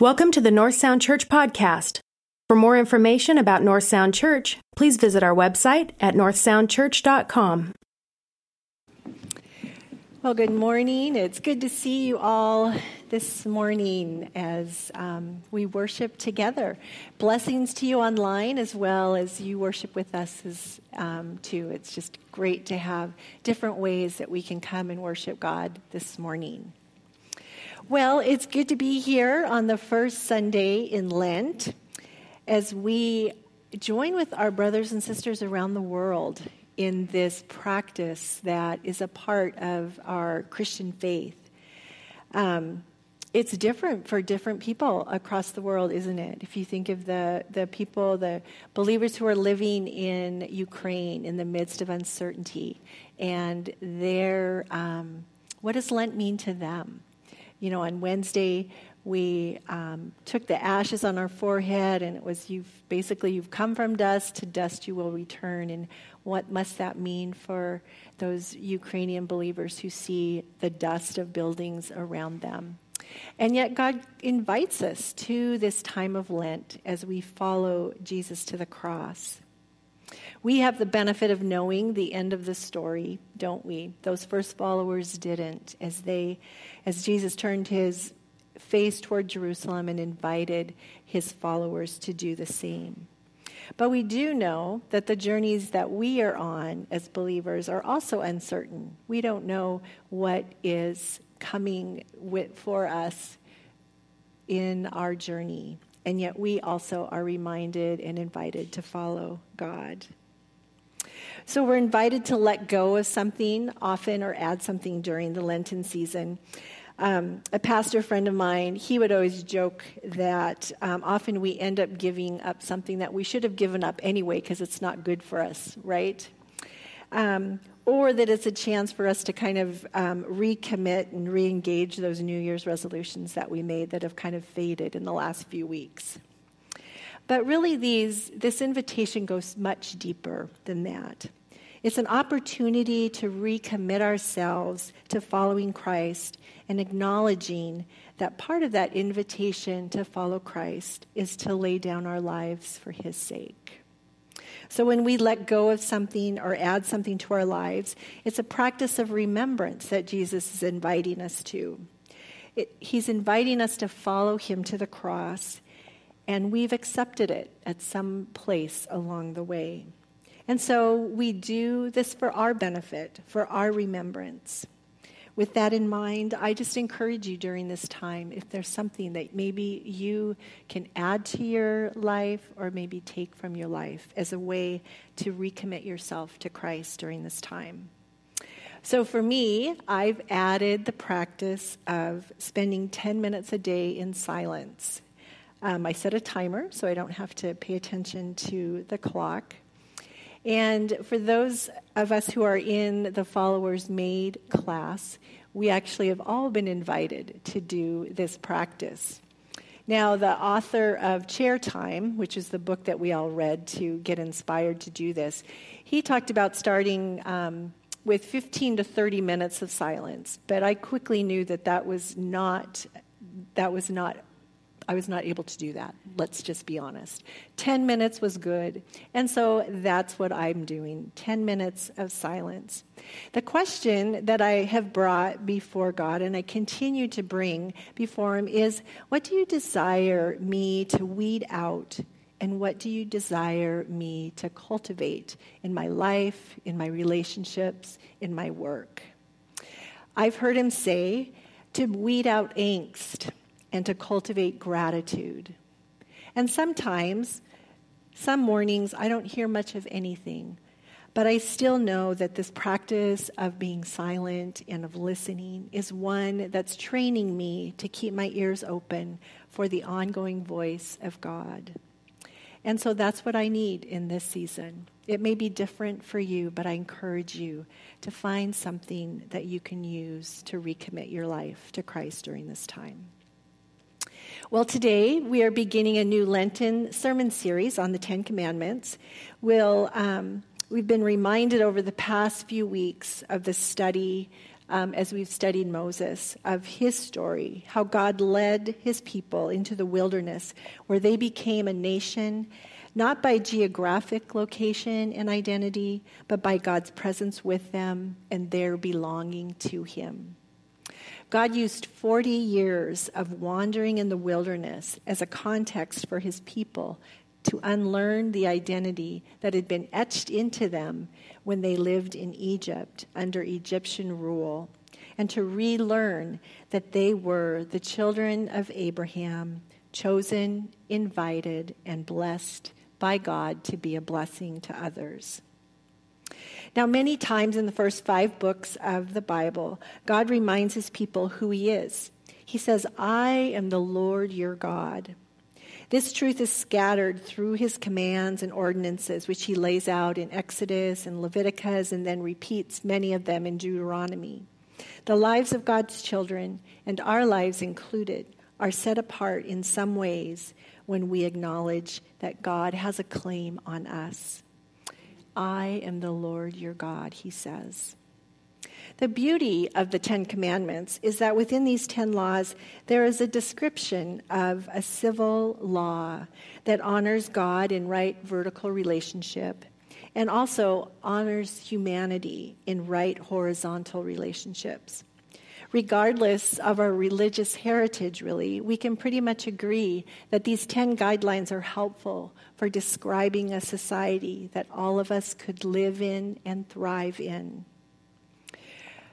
Welcome to the North Sound Church podcast. For more information about North Sound Church, please visit our website at northsoundchurch.com. Well, good morning. It's good to see you all this morning as um, we worship together. Blessings to you online as well as you worship with us as, um, too. It's just great to have different ways that we can come and worship God this morning. Well, it's good to be here on the first Sunday in Lent as we join with our brothers and sisters around the world in this practice that is a part of our Christian faith. Um, it's different for different people across the world, isn't it? If you think of the, the people, the believers who are living in Ukraine in the midst of uncertainty, and their, um, what does Lent mean to them? You know, on Wednesday we um, took the ashes on our forehead, and it was you've basically you've come from dust to dust you will return. And what must that mean for those Ukrainian believers who see the dust of buildings around them? And yet, God invites us to this time of Lent as we follow Jesus to the cross. We have the benefit of knowing the end of the story, don't we? Those first followers didn't, as they as Jesus turned his face toward Jerusalem and invited his followers to do the same. But we do know that the journeys that we are on as believers are also uncertain. We don't know what is coming with, for us in our journey. And yet we also are reminded and invited to follow God. So we're invited to let go of something often or add something during the Lenten season. Um, a pastor friend of mine, he would always joke that um, often we end up giving up something that we should have given up anyway because it's not good for us, right? Um, or that it's a chance for us to kind of um, recommit and re engage those New Year's resolutions that we made that have kind of faded in the last few weeks. But really, these, this invitation goes much deeper than that. It's an opportunity to recommit ourselves to following Christ and acknowledging that part of that invitation to follow Christ is to lay down our lives for his sake. So when we let go of something or add something to our lives, it's a practice of remembrance that Jesus is inviting us to. It, he's inviting us to follow him to the cross, and we've accepted it at some place along the way. And so we do this for our benefit, for our remembrance with that in mind, I just encourage you during this time if there's something that maybe you can add to your life or maybe take from your life as a way to recommit yourself to Christ during this time. So for me, I've added the practice of spending 10 minutes a day in silence. Um, I set a timer so I don't have to pay attention to the clock. And for those of us who are in the Followers Made class, we actually have all been invited to do this practice. Now, the author of Chair Time, which is the book that we all read to get inspired to do this, he talked about starting um, with 15 to 30 minutes of silence. But I quickly knew that that was not that was not I was not able to do that. Let's just be honest. 10 minutes was good. And so that's what I'm doing 10 minutes of silence. The question that I have brought before God and I continue to bring before Him is what do you desire me to weed out? And what do you desire me to cultivate in my life, in my relationships, in my work? I've heard him say to weed out angst and to cultivate gratitude. And sometimes, some mornings, I don't hear much of anything, but I still know that this practice of being silent and of listening is one that's training me to keep my ears open for the ongoing voice of God. And so that's what I need in this season. It may be different for you, but I encourage you to find something that you can use to recommit your life to Christ during this time. Well, today we are beginning a new Lenten sermon series on the Ten Commandments. We'll, um, we've been reminded over the past few weeks of the study um, as we've studied Moses, of his story, how God led his people into the wilderness, where they became a nation, not by geographic location and identity, but by God's presence with them and their belonging to him. God used 40 years of wandering in the wilderness as a context for his people to unlearn the identity that had been etched into them when they lived in Egypt under Egyptian rule, and to relearn that they were the children of Abraham, chosen, invited, and blessed by God to be a blessing to others. Now, many times in the first five books of the Bible, God reminds his people who he is. He says, I am the Lord your God. This truth is scattered through his commands and ordinances, which he lays out in Exodus and Leviticus and then repeats many of them in Deuteronomy. The lives of God's children, and our lives included, are set apart in some ways when we acknowledge that God has a claim on us. I am the Lord your God, he says. The beauty of the Ten Commandments is that within these ten laws, there is a description of a civil law that honors God in right vertical relationship and also honors humanity in right horizontal relationships. Regardless of our religious heritage, really, we can pretty much agree that these 10 guidelines are helpful for describing a society that all of us could live in and thrive in.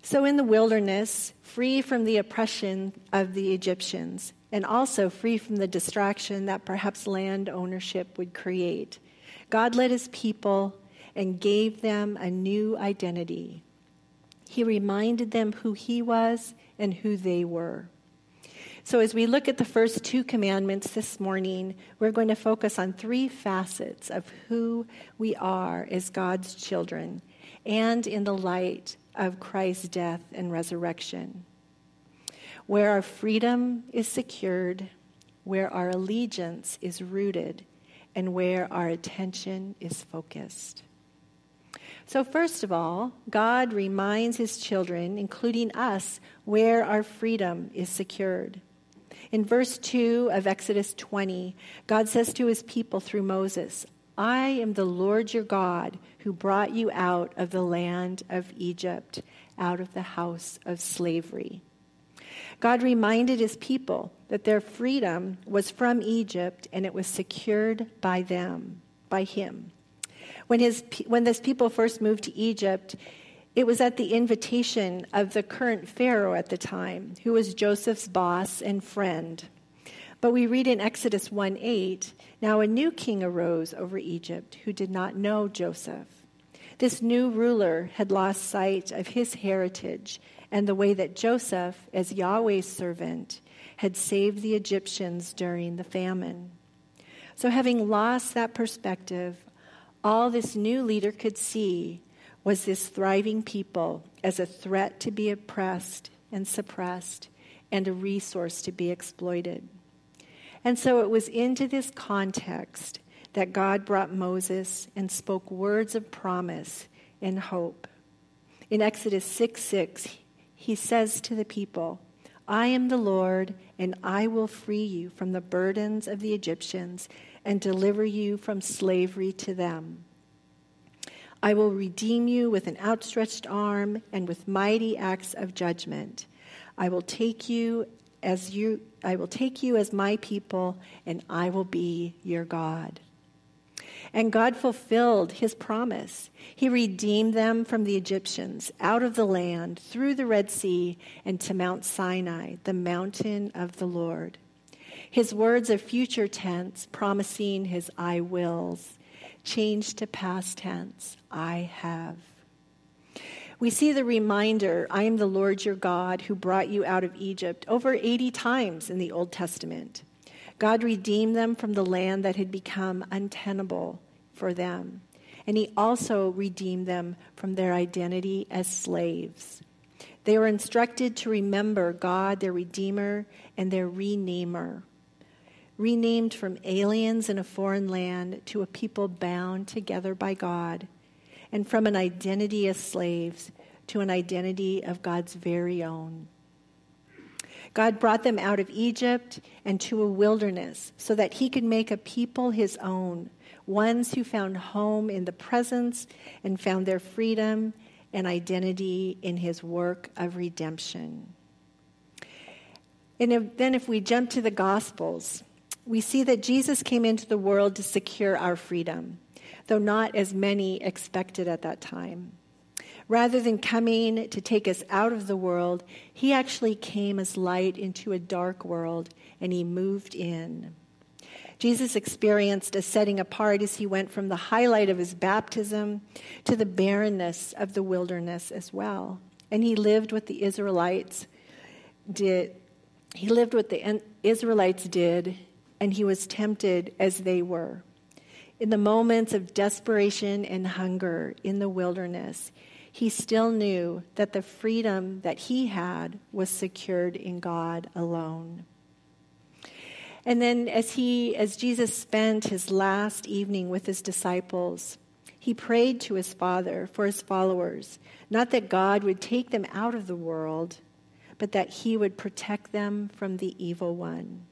So, in the wilderness, free from the oppression of the Egyptians, and also free from the distraction that perhaps land ownership would create, God led his people and gave them a new identity. He reminded them who he was and who they were. So, as we look at the first two commandments this morning, we're going to focus on three facets of who we are as God's children and in the light of Christ's death and resurrection, where our freedom is secured, where our allegiance is rooted, and where our attention is focused. So, first of all, God reminds his children, including us, where our freedom is secured. In verse 2 of Exodus 20, God says to his people through Moses, I am the Lord your God who brought you out of the land of Egypt, out of the house of slavery. God reminded his people that their freedom was from Egypt and it was secured by them, by him. When, his, when this people first moved to Egypt, it was at the invitation of the current Pharaoh at the time, who was Joseph's boss and friend. But we read in Exodus 1 8, now a new king arose over Egypt who did not know Joseph. This new ruler had lost sight of his heritage and the way that Joseph, as Yahweh's servant, had saved the Egyptians during the famine. So, having lost that perspective, all this new leader could see was this thriving people as a threat to be oppressed and suppressed and a resource to be exploited. And so it was into this context that God brought Moses and spoke words of promise and hope. In Exodus 6 6, he says to the people, I am the Lord, and I will free you from the burdens of the Egyptians and deliver you from slavery to them. I will redeem you with an outstretched arm and with mighty acts of judgment. I will take you as you I will take you as my people and I will be your God. And God fulfilled his promise. He redeemed them from the Egyptians out of the land through the Red Sea and to Mount Sinai, the mountain of the Lord. His words of future tense, promising his I wills, changed to past tense, I have. We see the reminder, I am the Lord your God who brought you out of Egypt, over 80 times in the Old Testament. God redeemed them from the land that had become untenable for them. And he also redeemed them from their identity as slaves. They were instructed to remember God, their Redeemer, and their Renamer. Renamed from aliens in a foreign land to a people bound together by God and from an identity as slaves to an identity of God's very own. God brought them out of Egypt and to a wilderness so that he could make a people his own, ones who found home in the presence and found their freedom and identity in his work of redemption. And if, then, if we jump to the Gospels, we see that Jesus came into the world to secure our freedom, though not as many expected at that time. Rather than coming to take us out of the world, he actually came as light into a dark world and he moved in. Jesus experienced a setting apart as he went from the highlight of his baptism to the barrenness of the wilderness as well. And he lived what the Israelites did. He lived what the Israelites did, and he was tempted as they were. In the moments of desperation and hunger in the wilderness, he still knew that the freedom that he had was secured in God alone. And then as he as Jesus spent his last evening with his disciples, he prayed to his Father for his followers, not that God would take them out of the world, but that he would protect them from the evil one.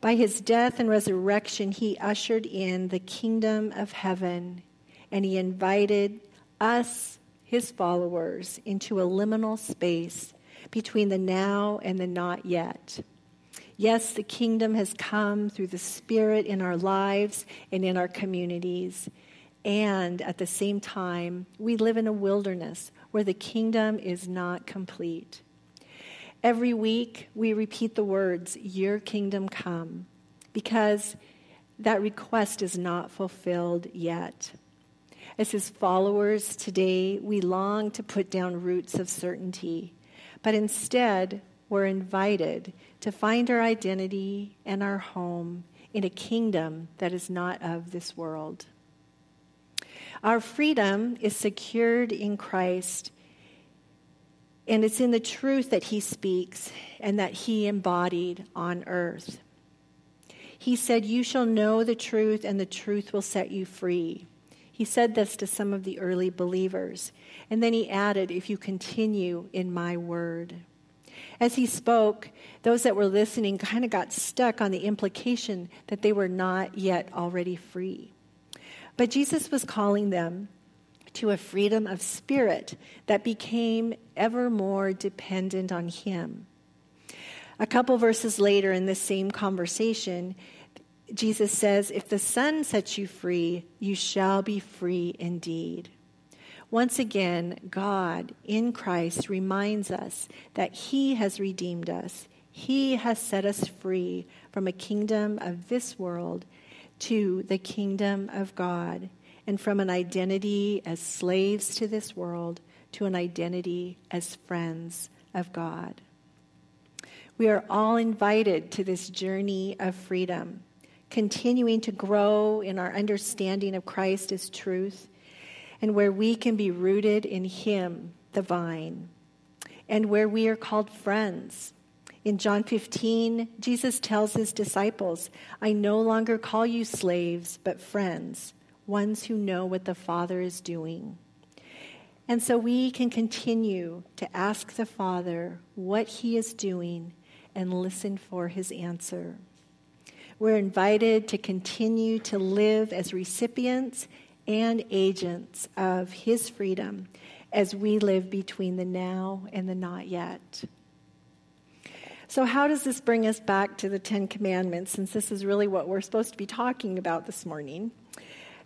By his death and resurrection, he ushered in the kingdom of heaven, and he invited us, his followers, into a liminal space between the now and the not yet Yes, the kingdom has come through the Spirit in our lives and in our communities. And at the same time, we live in a wilderness where the kingdom is not complete. Every week, we repeat the words, Your kingdom come, because that request is not fulfilled yet. As his followers today, we long to put down roots of certainty, but instead, we're invited to find our identity and our home in a kingdom that is not of this world. Our freedom is secured in Christ, and it's in the truth that he speaks and that he embodied on earth. He said, You shall know the truth, and the truth will set you free. He said this to some of the early believers. And then he added, If you continue in my word. As he spoke, those that were listening kind of got stuck on the implication that they were not yet already free. But Jesus was calling them to a freedom of spirit that became ever more dependent on him. A couple verses later in this same conversation, Jesus says, If the Son sets you free, you shall be free indeed. Once again, God in Christ reminds us that He has redeemed us. He has set us free from a kingdom of this world to the kingdom of God, and from an identity as slaves to this world to an identity as friends of God. We are all invited to this journey of freedom, continuing to grow in our understanding of Christ as truth and where we can be rooted in Him, the vine, and where we are called friends. In John 15, Jesus tells his disciples, I no longer call you slaves, but friends, ones who know what the Father is doing. And so we can continue to ask the Father what he is doing and listen for his answer. We're invited to continue to live as recipients and agents of His freedom as we live between the now and the not yet. So, how does this bring us back to the Ten Commandments, since this is really what we're supposed to be talking about this morning?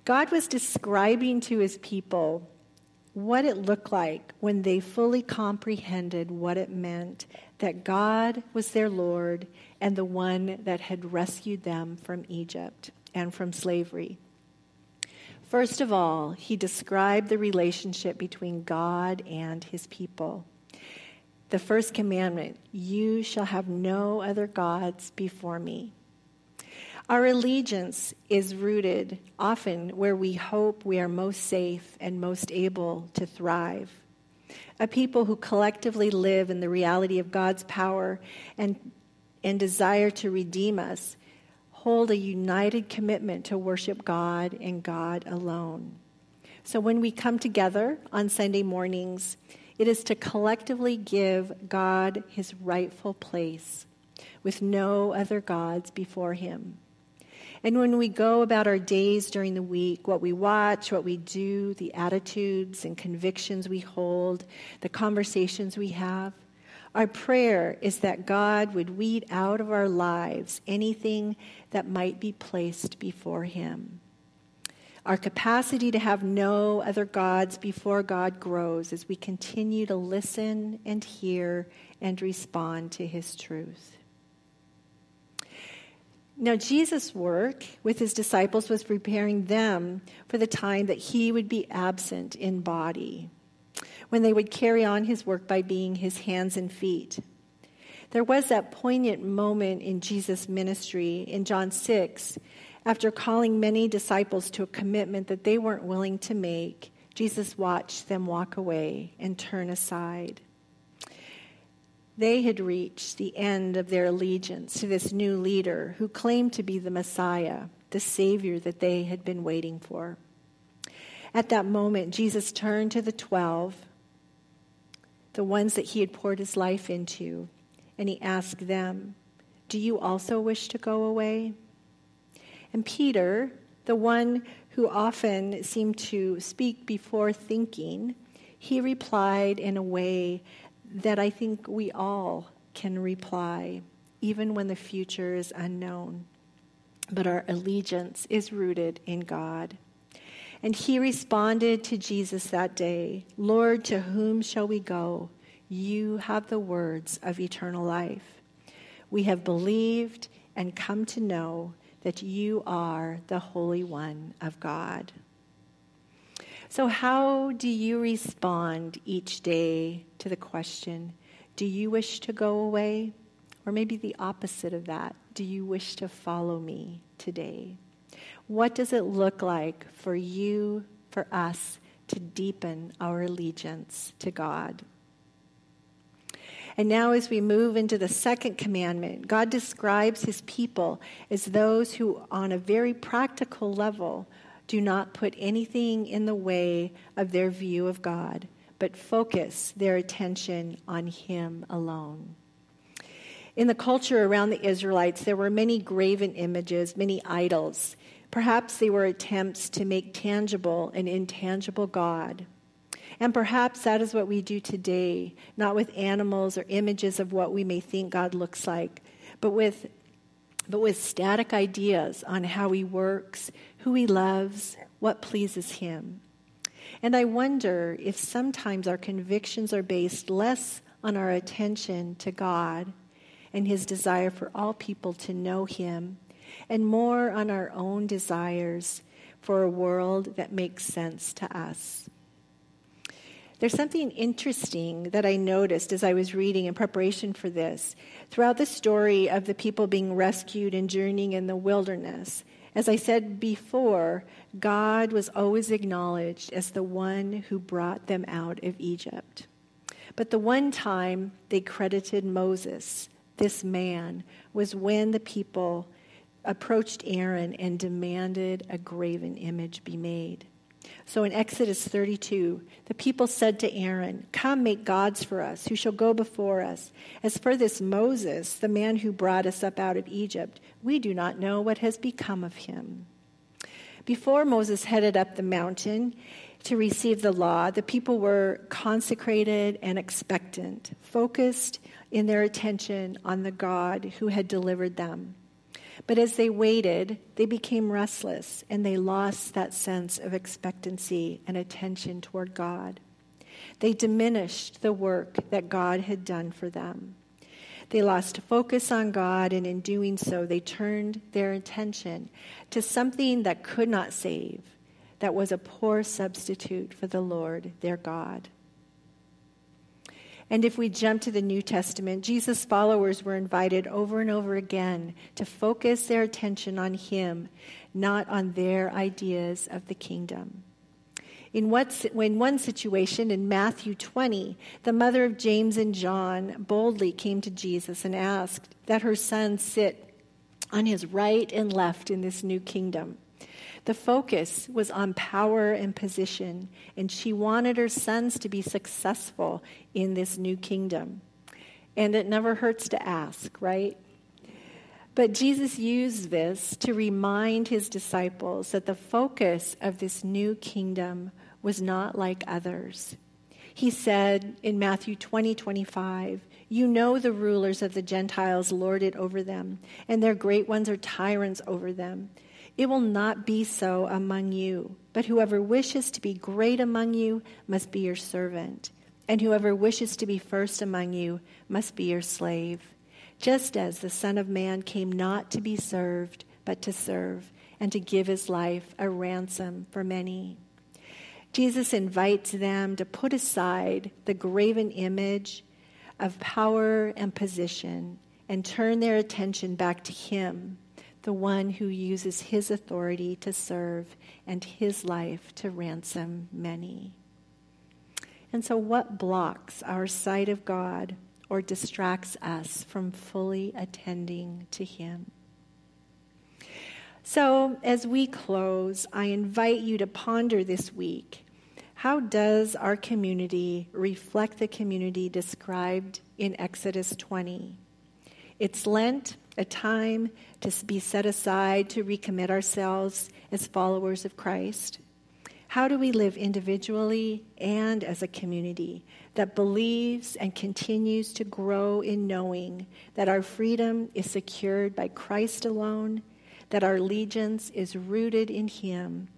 God was describing to his people what it looked like when they fully comprehended what it meant that God was their Lord and the one that had rescued them from Egypt and from slavery. First of all, he described the relationship between God and his people. The first commandment you shall have no other gods before me. Our allegiance is rooted often where we hope we are most safe and most able to thrive. A people who collectively live in the reality of God's power and, and desire to redeem us hold a united commitment to worship God and God alone. So when we come together on Sunday mornings, it is to collectively give God his rightful place with no other gods before him. And when we go about our days during the week, what we watch, what we do, the attitudes and convictions we hold, the conversations we have, our prayer is that God would weed out of our lives anything that might be placed before Him. Our capacity to have no other gods before God grows as we continue to listen and hear and respond to His truth. Now, Jesus' work with his disciples was preparing them for the time that he would be absent in body, when they would carry on his work by being his hands and feet. There was that poignant moment in Jesus' ministry in John 6, after calling many disciples to a commitment that they weren't willing to make. Jesus watched them walk away and turn aside. They had reached the end of their allegiance to this new leader who claimed to be the Messiah, the Savior that they had been waiting for. At that moment, Jesus turned to the twelve, the ones that he had poured his life into, and he asked them, Do you also wish to go away? And Peter, the one who often seemed to speak before thinking, he replied in a way that I think we all can reply, even when the future is unknown. But our allegiance is rooted in God. And he responded to Jesus that day Lord, to whom shall we go? You have the words of eternal life. We have believed and come to know that you are the Holy One of God. So, how do you respond each day to the question, Do you wish to go away? Or maybe the opposite of that, Do you wish to follow me today? What does it look like for you, for us, to deepen our allegiance to God? And now, as we move into the second commandment, God describes his people as those who, on a very practical level, do not put anything in the way of their view of God, but focus their attention on Him alone. In the culture around the Israelites, there were many graven images, many idols. Perhaps they were attempts to make tangible an intangible God. And perhaps that is what we do today, not with animals or images of what we may think God looks like, but with, but with static ideas on how He works, who he loves, what pleases him. And I wonder if sometimes our convictions are based less on our attention to God and his desire for all people to know him, and more on our own desires for a world that makes sense to us. There's something interesting that I noticed as I was reading in preparation for this. Throughout the story of the people being rescued and journeying in the wilderness, as I said before, God was always acknowledged as the one who brought them out of Egypt. But the one time they credited Moses, this man, was when the people approached Aaron and demanded a graven image be made. So in Exodus 32, the people said to Aaron, Come make gods for us, who shall go before us. As for this Moses, the man who brought us up out of Egypt, we do not know what has become of him. Before Moses headed up the mountain to receive the law, the people were consecrated and expectant, focused in their attention on the God who had delivered them. But as they waited, they became restless and they lost that sense of expectancy and attention toward God. They diminished the work that God had done for them. They lost focus on God, and in doing so, they turned their attention to something that could not save, that was a poor substitute for the Lord, their God. And if we jump to the New Testament, Jesus' followers were invited over and over again to focus their attention on Him, not on their ideas of the kingdom. In, what, in one situation in Matthew 20, the mother of James and John boldly came to Jesus and asked that her son sit on his right and left in this new kingdom. The focus was on power and position, and she wanted her sons to be successful in this new kingdom. And it never hurts to ask, right? But Jesus used this to remind his disciples that the focus of this new kingdom was not like others. He said in Matthew 20, 25, You know the rulers of the Gentiles lord it over them, and their great ones are tyrants over them. It will not be so among you, but whoever wishes to be great among you must be your servant, and whoever wishes to be first among you must be your slave. Just as the Son of Man came not to be served, but to serve, and to give his life a ransom for many. Jesus invites them to put aside the graven image of power and position and turn their attention back to him, the one who uses his authority to serve and his life to ransom many. And so, what blocks our sight of God? or distracts us from fully attending to Him. So, as we close, I invite you to ponder this week how does our community reflect the community described in Exodus 20? It's Lent, a time to be set aside to recommit ourselves as followers of Christ. How do we live individually and as a community that believes and continues to grow in knowing that our freedom is secured by Christ alone, that our allegiance is rooted in Him,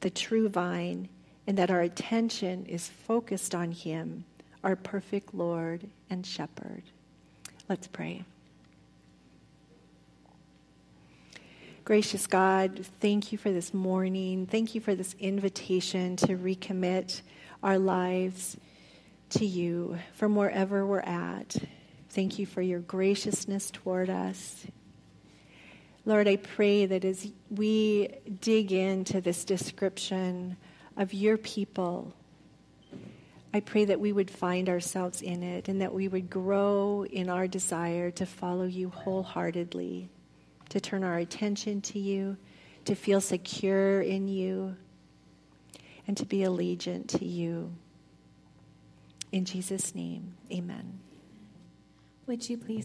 the true vine, and that our attention is focused on Him, our perfect Lord and Shepherd? Let's pray. Gracious God, thank you for this morning. Thank you for this invitation to recommit our lives to you from wherever we're at. Thank you for your graciousness toward us. Lord, I pray that as we dig into this description of your people, I pray that we would find ourselves in it and that we would grow in our desire to follow you wholeheartedly to turn our attention to you, to feel secure in you, and to be allegiant to you. In Jesus' name, amen. Would you please?